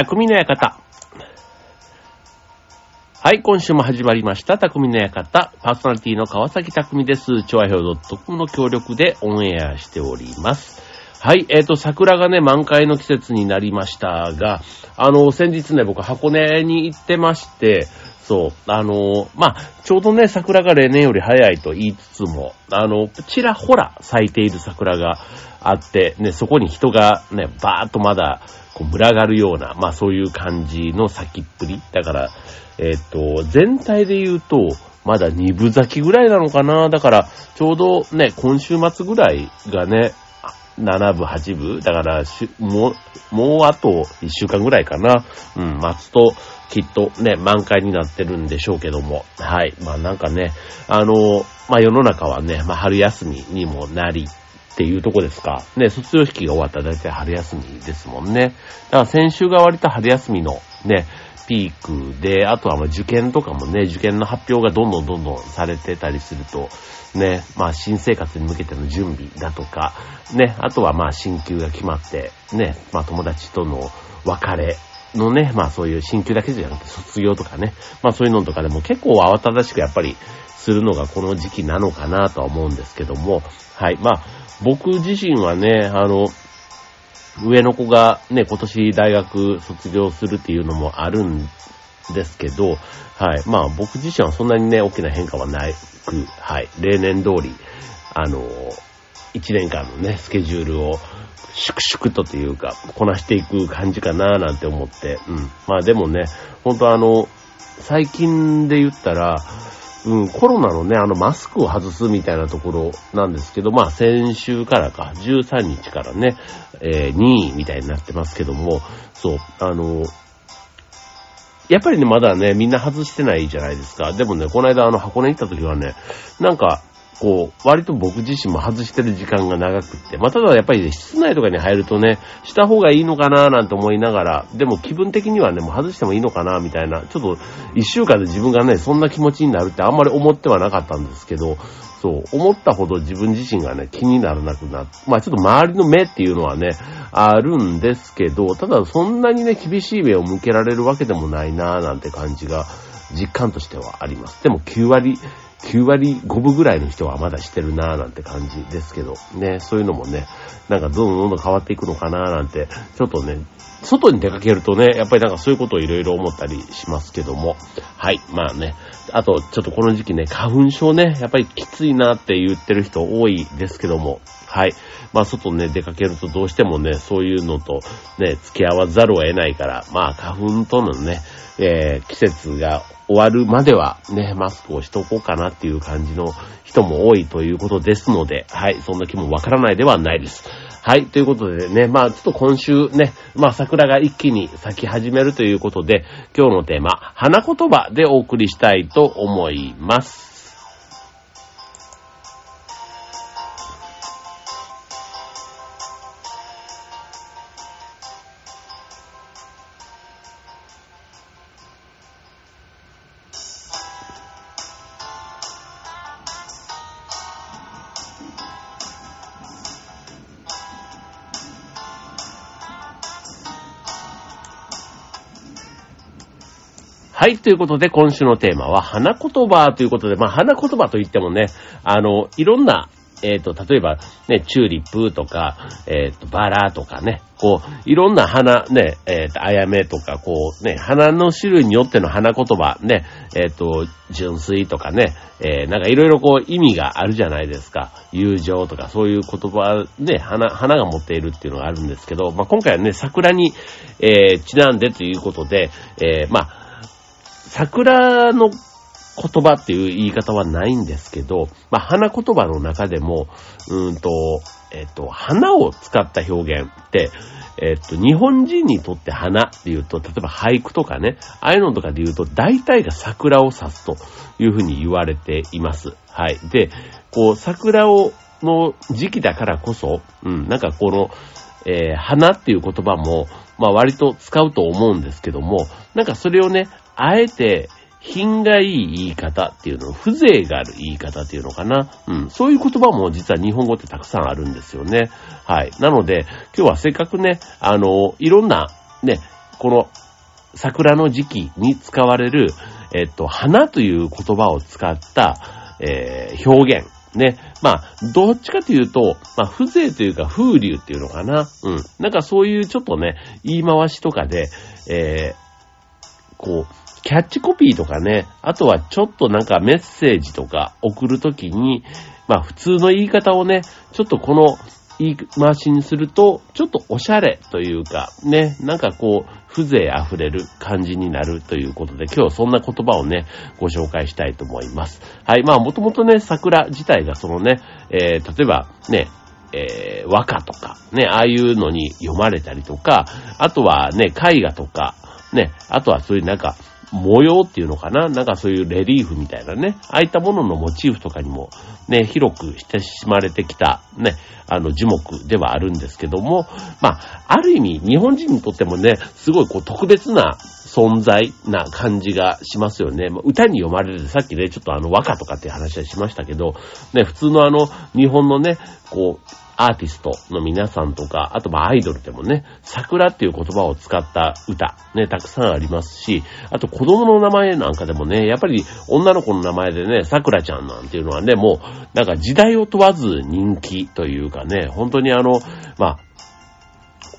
匠の館。はい、今週も始まりました、匠の館。パーソナリティの川崎匠です。超愛表 .com の協力でオンエアしております。はい、えっ、と、桜がね、満開の季節になりましたが、あの、先日ね、僕、箱根に行ってまして、そう、あの、まあ、ちょうどね、桜が例年より早いと言いつつも、あの、ちらほら咲いている桜があって、ね、そこに人がね、バーっとまだ、こう、群がるような、まあ、そういう感じの咲きっぷり。だから、えっ、と、全体で言うと、まだ二分咲きぐらいなのかな。だから、ちょうどね、今週末ぐらいがね、7部、8部？だから、もう、もうあと1週間ぐらいかな。うん、待つと、きっとね、満開になってるんでしょうけども。はい。まあなんかね、あの、まあ世の中はね、まあ春休みにもなり、っていうとこですか。ね、卒業式が終わったら大体春休みですもんね。だから先週が割と春休みのね、ピークで、あとはまあ受験とかもね、受験の発表がどんどんどんどんされてたりすると、ね、まあ新生活に向けての準備だとか、ね、あとはまあ進級が決まって、ね、まあ友達との別れのね、まあそういう進級だけじゃなくて卒業とかね、まあそういうのとかでも結構慌ただしくやっぱりするのがこの時期なのかなとは思うんですけども、はい、まあ僕自身はね、あの、上の子がね、今年大学卒業するっていうのもあるんですけど、はい。まあ僕自身はそんなにね、大きな変化はなく、はい。例年通り、あの、1年間のね、スケジュールを粛々とというか、こなしていく感じかななんて思って、うん。まあでもね、本当あの、最近で言ったら、うん、コロナのね、あの、マスクを外すみたいなところなんですけど、まあ、先週からか、13日からね、えー、2位みたいになってますけども、そう、あの、やっぱりね、まだね、みんな外してないじゃないですか。でもね、この間あの、箱根行った時はね、なんか、こう、割と僕自身も外してる時間が長くって、まあ、ただやっぱりね、室内とかに入るとね、した方がいいのかななんて思いながら、でも気分的にはね、もう外してもいいのかなみたいな、ちょっと一週間で自分がね、そんな気持ちになるってあんまり思ってはなかったんですけど、そう、思ったほど自分自身がね、気にならなくなって、まあちょっと周りの目っていうのはね、あるんですけど、ただそんなにね、厳しい目を向けられるわけでもないなぁなんて感じが、実感としてはあります。でも9割、9割5分ぐらいの人はまだしてるなぁなんて感じですけど、ね、そういうのもね、なんかどんどんどん変わっていくのかなぁなんて、ちょっとね、外に出かけるとね、やっぱりなんかそういうことをいろいろ思ったりしますけども、はい、まあね、あとちょっとこの時期ね、花粉症ね、やっぱりきついなって言ってる人多いですけども、はい。まあ外ね、出かけるとどうしてもね、そういうのとね、付き合わざるを得ないから、まあ花粉とのね、えー、季節が終わるまではね、マスクをしとこうかなっていう感じの人も多いということですので、はい、そんな気もわからないではないです。はい、ということでね、まあちょっと今週ね、まあ桜が一気に咲き始めるということで、今日のテーマ、花言葉でお送りしたいと思います。はい、ということで今週のテーマは花言葉ということで、まあ花言葉といってもね、あの、いろんな、えっ、と、例えばね、チューリップとか、えっ、と、バラとかね、こう、いろんな花、ね、えっ、と、あやめとか、こう、ね、花の種類によっての花言葉、ね、えっ、と、純粋とかね、えなんかいろいろこう意味があるじゃないですか。友情とかそういう言葉ね、花、花が持っているっていうのがあるんですけど、まあ今回はね、桜に、えちなんでということで、えまあ、桜の言葉っていう言い方はないんですけど、まあ、花言葉の中でも、うんと、えっ、と、花を使った表現って、えっ、と、日本人にとって花っていうと、例えば俳句とかね、ああいうのとかで言うと、大体が桜を指すというふうに言われています。はい。で、こう、桜を、の時期だからこそ、うん、なんかこの、えー花っていう言葉も、まあ割と使うと思うんですけども、なんかそれをね、あえて品がいい言い方っていうの、風情がある言い方っていうのかな。うん。そういう言葉も実は日本語ってたくさんあるんですよね。はい。なので、今日はせっかくね、あの、いろんな、ね、この桜の時期に使われる、えっと、花という言葉を使った、えー、表現。ね。まあ、どっちかというと、まあ、風情というか風流っていうのかな。うん。なんかそういうちょっとね、言い回しとかで、えー、こう、キャッチコピーとかね、あとはちょっとなんかメッセージとか送るときに、まあ普通の言い方をね、ちょっとこの言い回しにすると、ちょっとおしゃれというか、ね、なんかこう、風情あふれる感じになるということで、今日はそんな言葉をね、ご紹介したいと思います。はい、まあもともとね、桜自体がそのね、えー、例えばね、えー、和歌とか、ね、ああいうのに読まれたりとか、あとはね、絵画とか、ね、あとはそういうなんか、模様っていうのかな？なんかそういうレリーフみたいなね、ああいったもののモチーフとかにもね、広く親しまれてきたね、あの樹木ではあるんですけども、まあ、ある意味日本人にとってもね、すごいこう特別な存在な感じがしますよね。歌に読まれる、さっきね、ちょっとあの和歌とかっていう話はしましたけど、ね、普通のあの日本のね、こう、アーティストの皆さんとか、あとまあアイドルでもね、桜っていう言葉を使った歌、ね、たくさんありますし、あと子供の名前なんかでもね、やっぱり女の子の名前でね、桜ちゃんなんていうのはね、もうなんか時代を問わず人気というかね、本当にあの、まあ、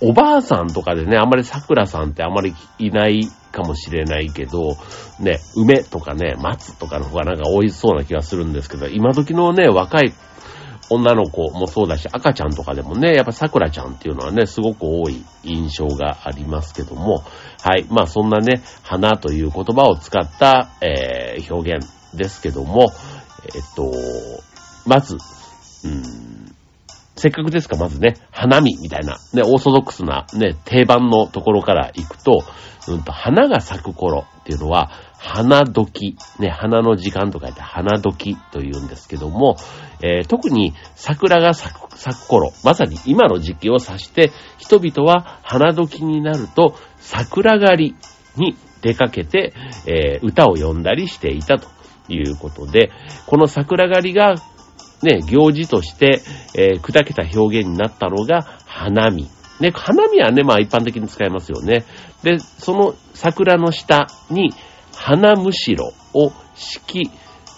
おばあさんとかでね、あんまり桜さんってあんまりいないかもしれないけど、ね、梅とかね、松とかの方がなんか多いそうな気がするんですけど、今時のね、若い女の子もそうだし、赤ちゃんとかでもね、やっぱ桜ちゃんっていうのはね、すごく多い印象がありますけども、はい。まあそんなね、花という言葉を使った、えー、表現ですけども、えっと、まず、うん、せっかくですか、まずね、花見みたいな、ね、オーソドックスな、ね、定番のところから行くと、うんと、花が咲く頃っていうのは、花時、ね、花の時間と書いて花時と言うんですけども、えー、特に桜が咲く咲く頃、まさに今の時期を指して、人々は花時になると桜狩りに出かけて、えー、歌を詠んだりしていたということで、この桜狩りがね、行事として、えー、砕けた表現になったのが花見。ね、花見はね、まあ一般的に使えますよね。で、その桜の下に花むしろを敷き、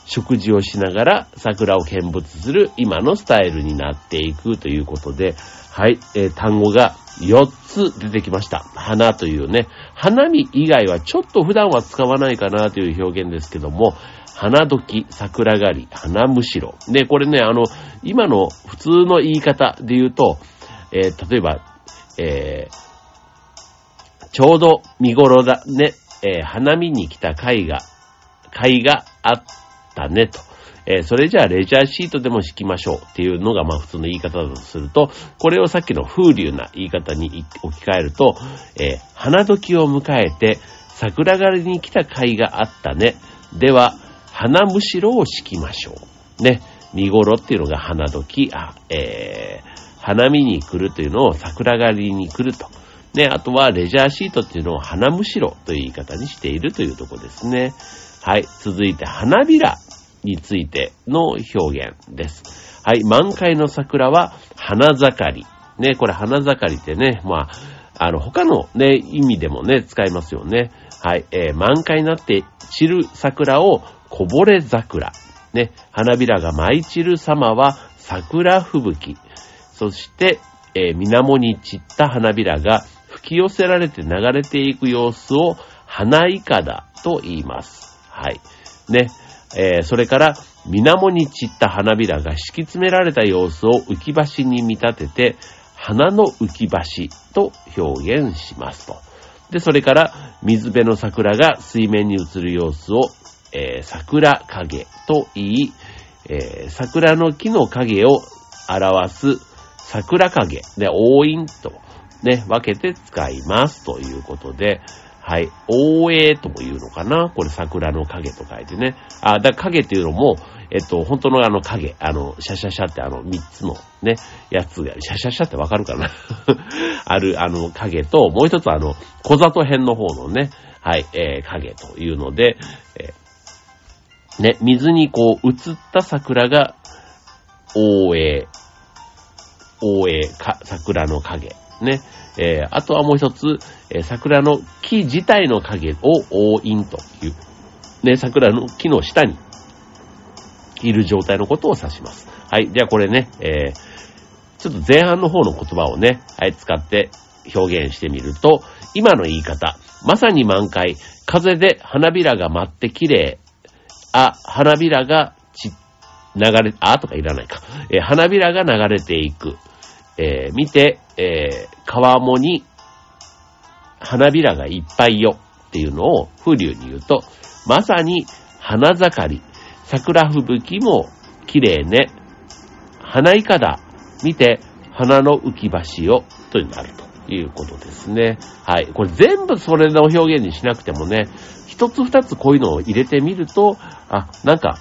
食事をしながら桜を見物する今のスタイルになっていくということで、はい、えー、単語が4つ出てきました。花というね、花見以外はちょっと普段は使わないかなという表現ですけども、花時、桜狩り、花むしろ。で、これね、あの、今の普通の言い方で言うと、えー、例えば、えー、ちょうど見頃だね、えー、花見に来た貝が、貝があったねと。えー、それじゃあレジャーシートでも敷きましょうっていうのがまあ普通の言い方だとすると、これをさっきの風流な言い方に置き換えると、えー、花時を迎えて桜狩りに来た貝があったね。では、花むしろを敷きましょう。ね。見頃っていうのが花時、あ、えー、花見に来るというのを桜狩りに来ると。ね、あとはレジャーシートっていうのを花むしろという言い方にしているというところですね。はい。続いて花びらについての表現です。はい。満開の桜は花盛り。ね、これ花盛りってね、まあ、あの、他のね、意味でもね、使いますよね。はい。えー、満開になって散る桜をこぼれ桜。ね、花びらが舞い散る様は桜吹雪。そして、えー、水面に散った花びらが吹き寄せられて流れていく様子を花いかだと言います。はい。ね。えー、それから、水面に散った花びらが敷き詰められた様子を浮き橋に見立てて、花の浮き橋と表現しますと。で、それから、水辺の桜が水面に映る様子を、えー、桜影と言い、えー、桜の木の影を表す桜影で、応印とね、分けて使いますということで、はい。応援とも言うのかな？これ桜の影と書いてね。あ、だ影っていうのも、えっと、本当のあの影、あの、シャシャシャってあの、三つのね、やつが、シャシャシャってわかるかな？ある、あの、影と、もう一つあの、小里編の方のね、はい、えー、影というので、えー、ね、水にこう、映った桜が、応援、応援、か、桜の影。ね。えー、あとはもう一つ、えー、桜の木自体の影を覆印という、ね、桜の木の下にいる状態のことを指します。はい。じゃあこれね、えー、ちょっと前半の方の言葉をね、はい、使って表現してみると、今の言い方、まさに満開、風で花びらが舞って綺麗、あ、花びらがち、流れ、あとかいらないか。えー、花びらが流れていく。えー、見て、えー、川面に花びらがいっぱいよっていうのを風流に言うと、まさに花盛り、桜吹雪も綺麗ね。花いかだ。見て、花の浮き橋を、となるということですね。はい。これ全部それの表現にしなくてもね、一つ二つこういうのを入れてみると、あ、なんか、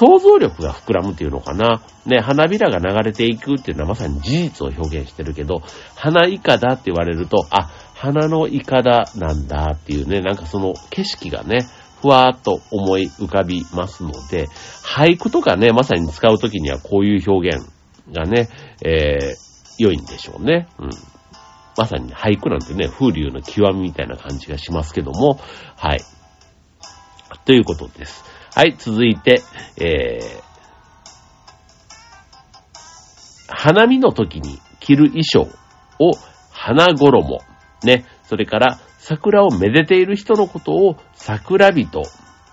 想像力が膨らむっていうのかな。ね、花びらが流れていくっていうのはまさに事実を表現してるけど、花いかだって言われると、あ、花のいかだなんだっていうね、なんかその景色がね、ふわーっと思い浮かびますので、俳句とかね、まさに使うときにはこういう表現がね、えー、良いんでしょうね。うん。まさに俳句なんてね、風流の極みみたいな感じがしますけども、はい。ということです。はい、続いて、えー、花見の時に着る衣装を花衣。ね、それから桜をめでている人のことを桜人。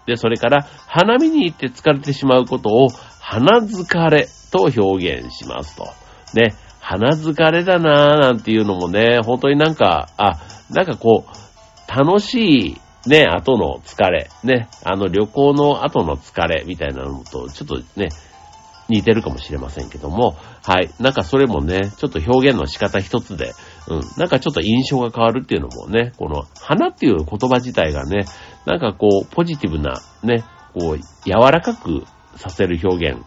で、それから花見に行って疲れてしまうことを花疲れと表現しますと。ね、花疲れだなーなんていうのもね、本当になんか、あ、なんかこう、楽しいね、後の疲れ、ね、あの旅行の後の疲れみたいなのと、ちょっとね、似てるかもしれませんけども、はい。なんかそれもね、ちょっと表現の仕方一つで、うん。なんかちょっと印象が変わるっていうのもね、この花っていう言葉自体がね、なんかこう、ポジティブな、ね、こう、柔らかくさせる表現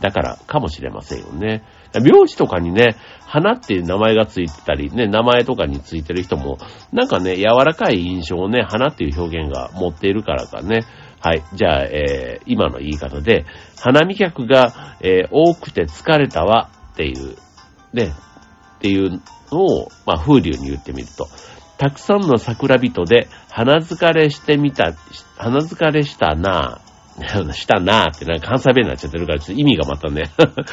だからかもしれませんよね。名字とかにね、花っていう名前がついてたり、ね、名前とかについてる人も、なんかね、柔らかい印象をね、花っていう表現が持っているからかね。はい。じゃあ、えー、今の言い方で、花見客が、えー、多くて疲れたわっていう、ね、っていうのを、まあ、風流に言ってみると、たくさんの桜人で花疲れしてみた、花疲れしたなぁ。したなーってなんか関西弁になっちゃってるから、ちょっと意味がまたね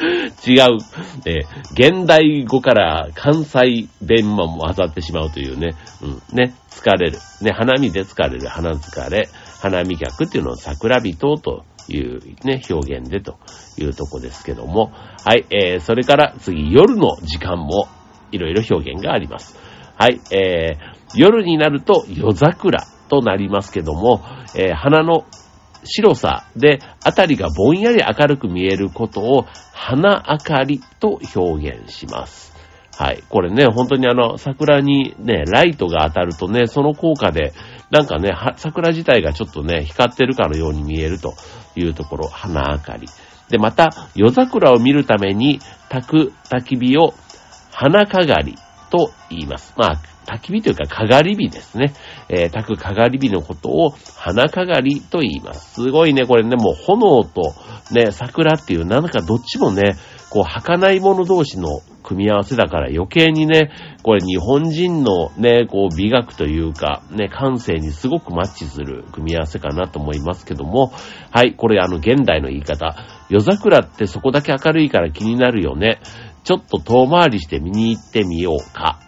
違う、え現代語から関西弁も混ざってしまうというね、うん、ね、疲れる。ね、花見で疲れる、花疲れ、花見客っていうのを桜人というね、表現でというとこですけども、はい、えー、それから次、夜の時間もいろいろ表現があります。はい、えー、夜になると夜桜となりますけども、えー、花の白さで、あたりがぼんやり明るく見えることを、花明かりと表現します。はい。これね、本当にあの、桜にね、ライトが当たるとね、その効果で、なんかね、桜自体がちょっとね、光ってるかのように見えるというところ、花明かり。で、また、夜桜を見るために、焚く焚き火を、花かがりと言います。まあ、焚き火というか、かがり火ですね。えー、焚くかがり火のことを、花かがりと言います。すごいね、これね、もう炎とね、桜っていう、なんかどっちもね、こう、儚いもの同士の組み合わせだから余計にね、これ日本人のね、こう美学というか、ね、感性にすごくマッチする組み合わせかなと思いますけども、はい、これあの現代の言い方、夜桜ってそこだけ明るいから気になるよね。ちょっと遠回りして見に行ってみようか。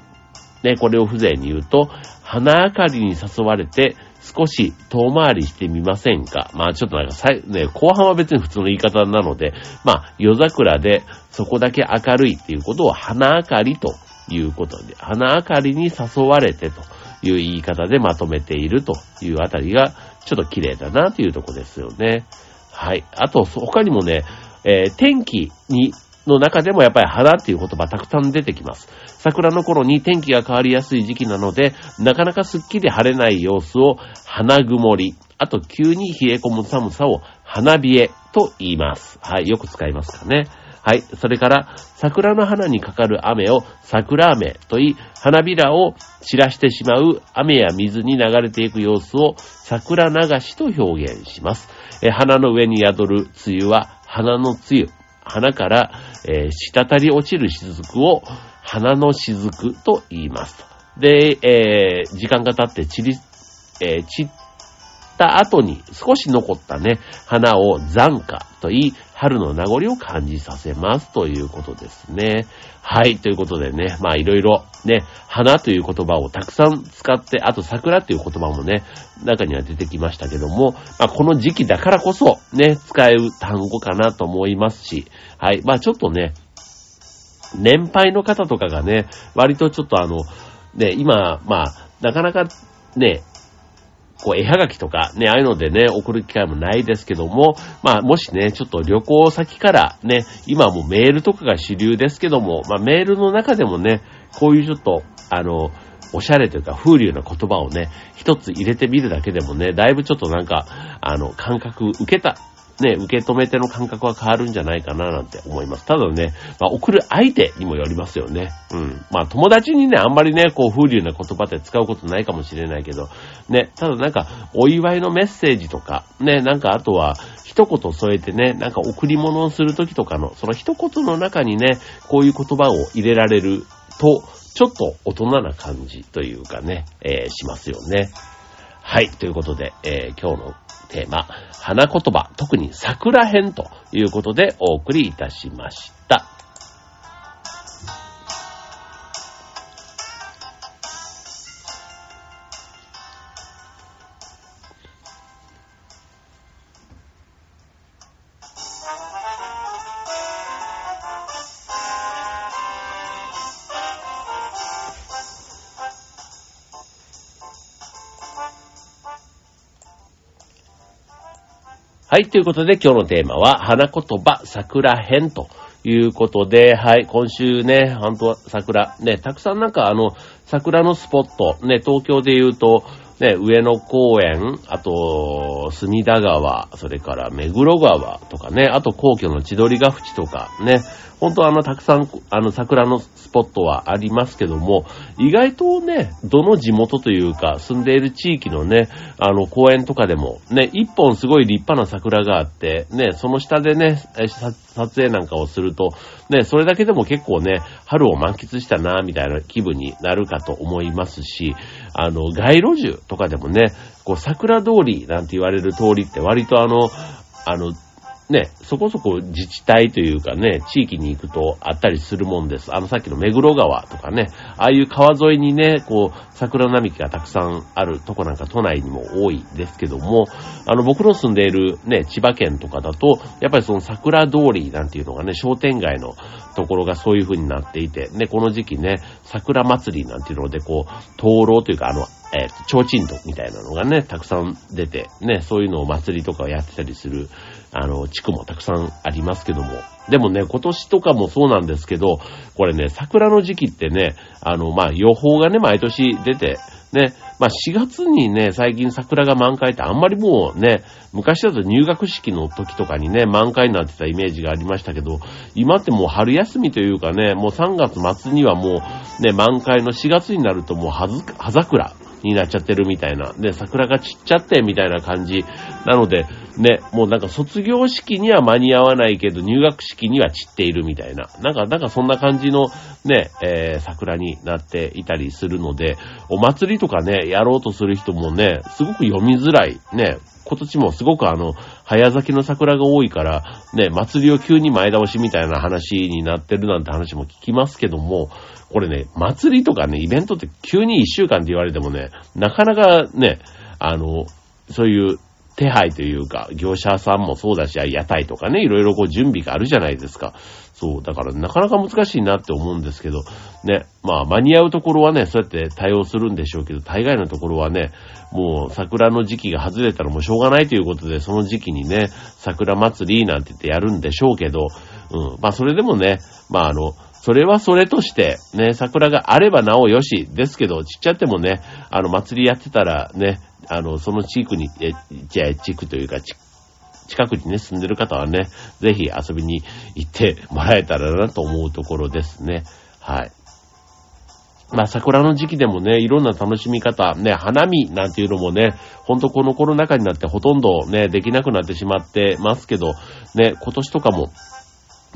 ね、これを風情に言うと、花明かりに誘われて少し遠回りしてみませんかまあちょっとなんかさね、後半は別に普通の言い方なので、まあ夜桜でそこだけ明るいっていうことを花明かりということで、花明かりに誘われてという言い方でまとめているというあたりがちょっと綺麗だなというとこですよね。はい。あと、他にもね、えー、天気にの中でもやっぱり花っていう言葉たくさん出てきます。桜の頃に天気が変わりやすい時期なので、なかなかすっきり晴れない様子を花曇り、あと急に冷え込む寒さを花冷えと言います。はい、よく使いますかね。はい。それから、桜の花にかかる雨を桜雨と言い、花びらを散らしてしまう雨や水に流れていく様子を桜流しと表現します。え花の上に宿る梅雨は花の梅雨。花から、えー、滴り落ちる雫を花の雫と言います。で、えー、時間が経って散り、えー、散った後に少し残ったね、花を残花と言い、春の名残を感じさせますということですね。はい、ということでね、まあいろいろね、花という言葉をたくさん使って、あと桜という言葉もね、中には出てきましたけども、まあこの時期だからこそね、使える単語かなと思いますし、はい、まあちょっとね、年配の方とかがね、割とちょっとあの、ね、今、まあ、なかなかね、こう、絵はがきとか、ね、ああいうのでね、送る機会もないですけども、まあ、もしね、ちょっと旅行先からね、今もメールとかが主流ですけども、まあ、メールの中でもね、こういうちょっと、あの、おしゃれというか風流な言葉をね、一つ入れてみるだけでもね、だいぶちょっとなんか、あの、感覚受けたね、受け止めての感覚は変わるんじゃないかななんて思います。ただね、まあ、送る相手にもよりますよね。うん。まあ、友達にね、あんまりね、こう、風流な言葉って使うことないかもしれないけど、ね、ただなんか、お祝いのメッセージとか、ね、なんかあとは、一言添えてね、なんか贈り物をするときとかの、その一言の中にね、こういう言葉を入れられると、ちょっと大人な感じというかね、えー、しますよね。はい、ということで、えー、今日のテーマ、花言葉、特に桜編ということでお送りいたしました。はい、ということで今日のテーマは、花言葉桜編ということで、はい、今週ね、本当は桜、ね、たくさんなんかあの、桜のスポット、ね、東京で言うと、ね、上野公園、あと、隅田川、それから目黒川とかね、あと皇居の千鳥ヶ淵とかね、本当あの、たくさん、あの、桜のスポットはありますけども、意外とね、どの地元というか、住んでいる地域のね、あの、公園とかでも、ね、一本すごい立派な桜があって、ね、その下でね、撮影なんかをすると、ね、それだけでも結構ね、春を満喫したな、みたいな気分になるかと思いますし、あの、街路樹とかでもね、こう、桜通りなんて言われる通りって割とあの、あの、ね、そこそこ自治体というかね、地域に行くとあったりするもんです。あのさっきの目黒川とかね、ああいう川沿いにね、こう、桜並木がたくさんあるとこなんか都内にも多いですけども、あの僕の住んでいるね、千葉県とかだと、やっぱりその桜通りなんていうのがね、商店街のところがそういう風になっていて、ね、この時期ね、桜祭りなんていうので、こう、灯籠というか、あの、えっー、提灯とみたいなのがね、たくさん出て、ね、そういうのを祭りとかをやってたりする、あの、地区もたくさんありますけども。でもね、今年とかもそうなんですけど、これね、桜の時期ってね、あの、まあ、予報がね、毎年出て、ね、まあ、4月にね、最近桜が満開ってあんまりもうね、昔だと入学式の時とかにね、満開になってたイメージがありましたけど、今ってもう春休みというかね、もう3月末にはもうね、満開の4月になるともう葉桜になっちゃってるみたいな。で、桜が散っちゃってみたいな感じ。なので、ね、もうなんか卒業式には間に合わないけど、入学式には散っているみたいな。なんか、なんかそんな感じのね、えー、桜になっていたりするので、お祭りとかね、やろうとする人もね、すごく読みづらい。ね、今年もすごくあの、早咲きの桜が多いから、ね、祭りを急に前倒しみたいな話になってるなんて話も聞きますけども、これね、祭りとかね、イベントって急に一週間って言われてもね、なかなかね、あの、そういう手配というか、業者さんもそうだし、屋台とかね、いろいろこう準備があるじゃないですか。そう、だからなかなか難しいなって思うんですけど、ね、まあ間に合うところはね、そうやって対応するんでしょうけど、大概のところはね、もう桜の時期が外れたらもうしょうがないということで、その時期にね、桜祭りなんて言ってやるんでしょうけど、うん、まあそれでもね、まああの、それはそれとして、ね、桜があればなおよしですけど、ちっちゃってもね、あの、祭りやってたらね、あの、その地区に、え、じゃあ、地区というか、近くにね、住んでる方はね、ぜひ遊びに行ってもらえたらなと思うところですね。はい。まあ桜の時期でもね、いろんな楽しみ方、ね、花見なんていうのもね、ほんとこのコロナ禍になってほとんどね、できなくなってしまってますけど、ね、今年とかも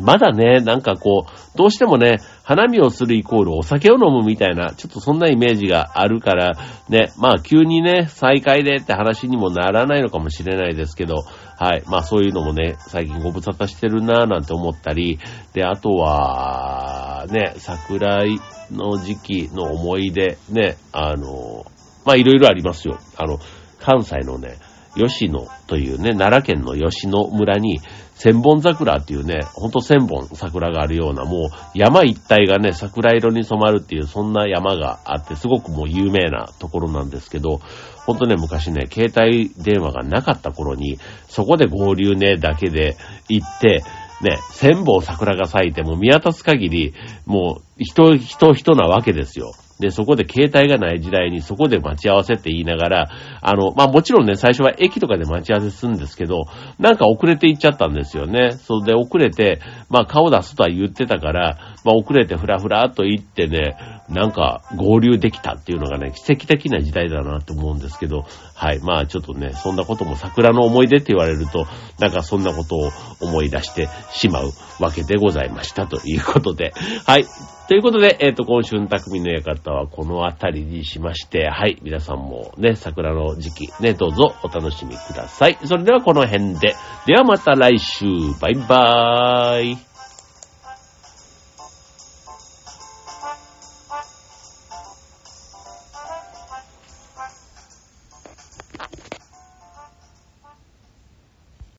まだね、なんかこう、どうしてもね、花見をするイコールお酒を飲むみたいな、ちょっとそんなイメージがあるから、ね、まあ急にね、再会でって話にもならないのかもしれないですけど、はい。まあそういうのもね、最近ご無沙汰してるなぁなんて思ったり、で、あとは、ね、桜井の時期の思い出、ね、あの、まあいろいろありますよ。あの、関西のね、吉野というね、奈良県の吉野村に、千本桜っていうね、ほんと千本桜があるような、もう山一帯がね、桜色に染まるっていう、そんな山があって、すごくもう有名なところなんですけど、ほんとね、昔ね、携帯電話がなかった頃に、そこで合流ね、だけで行って、ね、千本桜が咲いても見渡す限り、もう人、人、人なわけですよ。で、そこで携帯がない時代にそこで待ち合わせって言いながら、あの、まあ、もちろんね、最初は駅とかで待ち合わせするんですけど、なんか遅れて行っちゃったんですよね。それで遅れて、まあ、顔出すとは言ってたから、まあ、遅れてふらふらっと行ってね、なんか合流できたっていうのがね、奇跡的な時代だなと思うんですけど、はい。まあ、ちょっとね、そんなことも桜の思い出って言われると、なんかそんなことを思い出してしまうわけでございましたということで、はい。ということで、えっ、ー、と、今週の匠の館はこの辺りにしまして、はい、皆さんもね、桜の時期、ね、どうぞお楽しみください。それではこの辺で、ではまた来週、バイバーイ。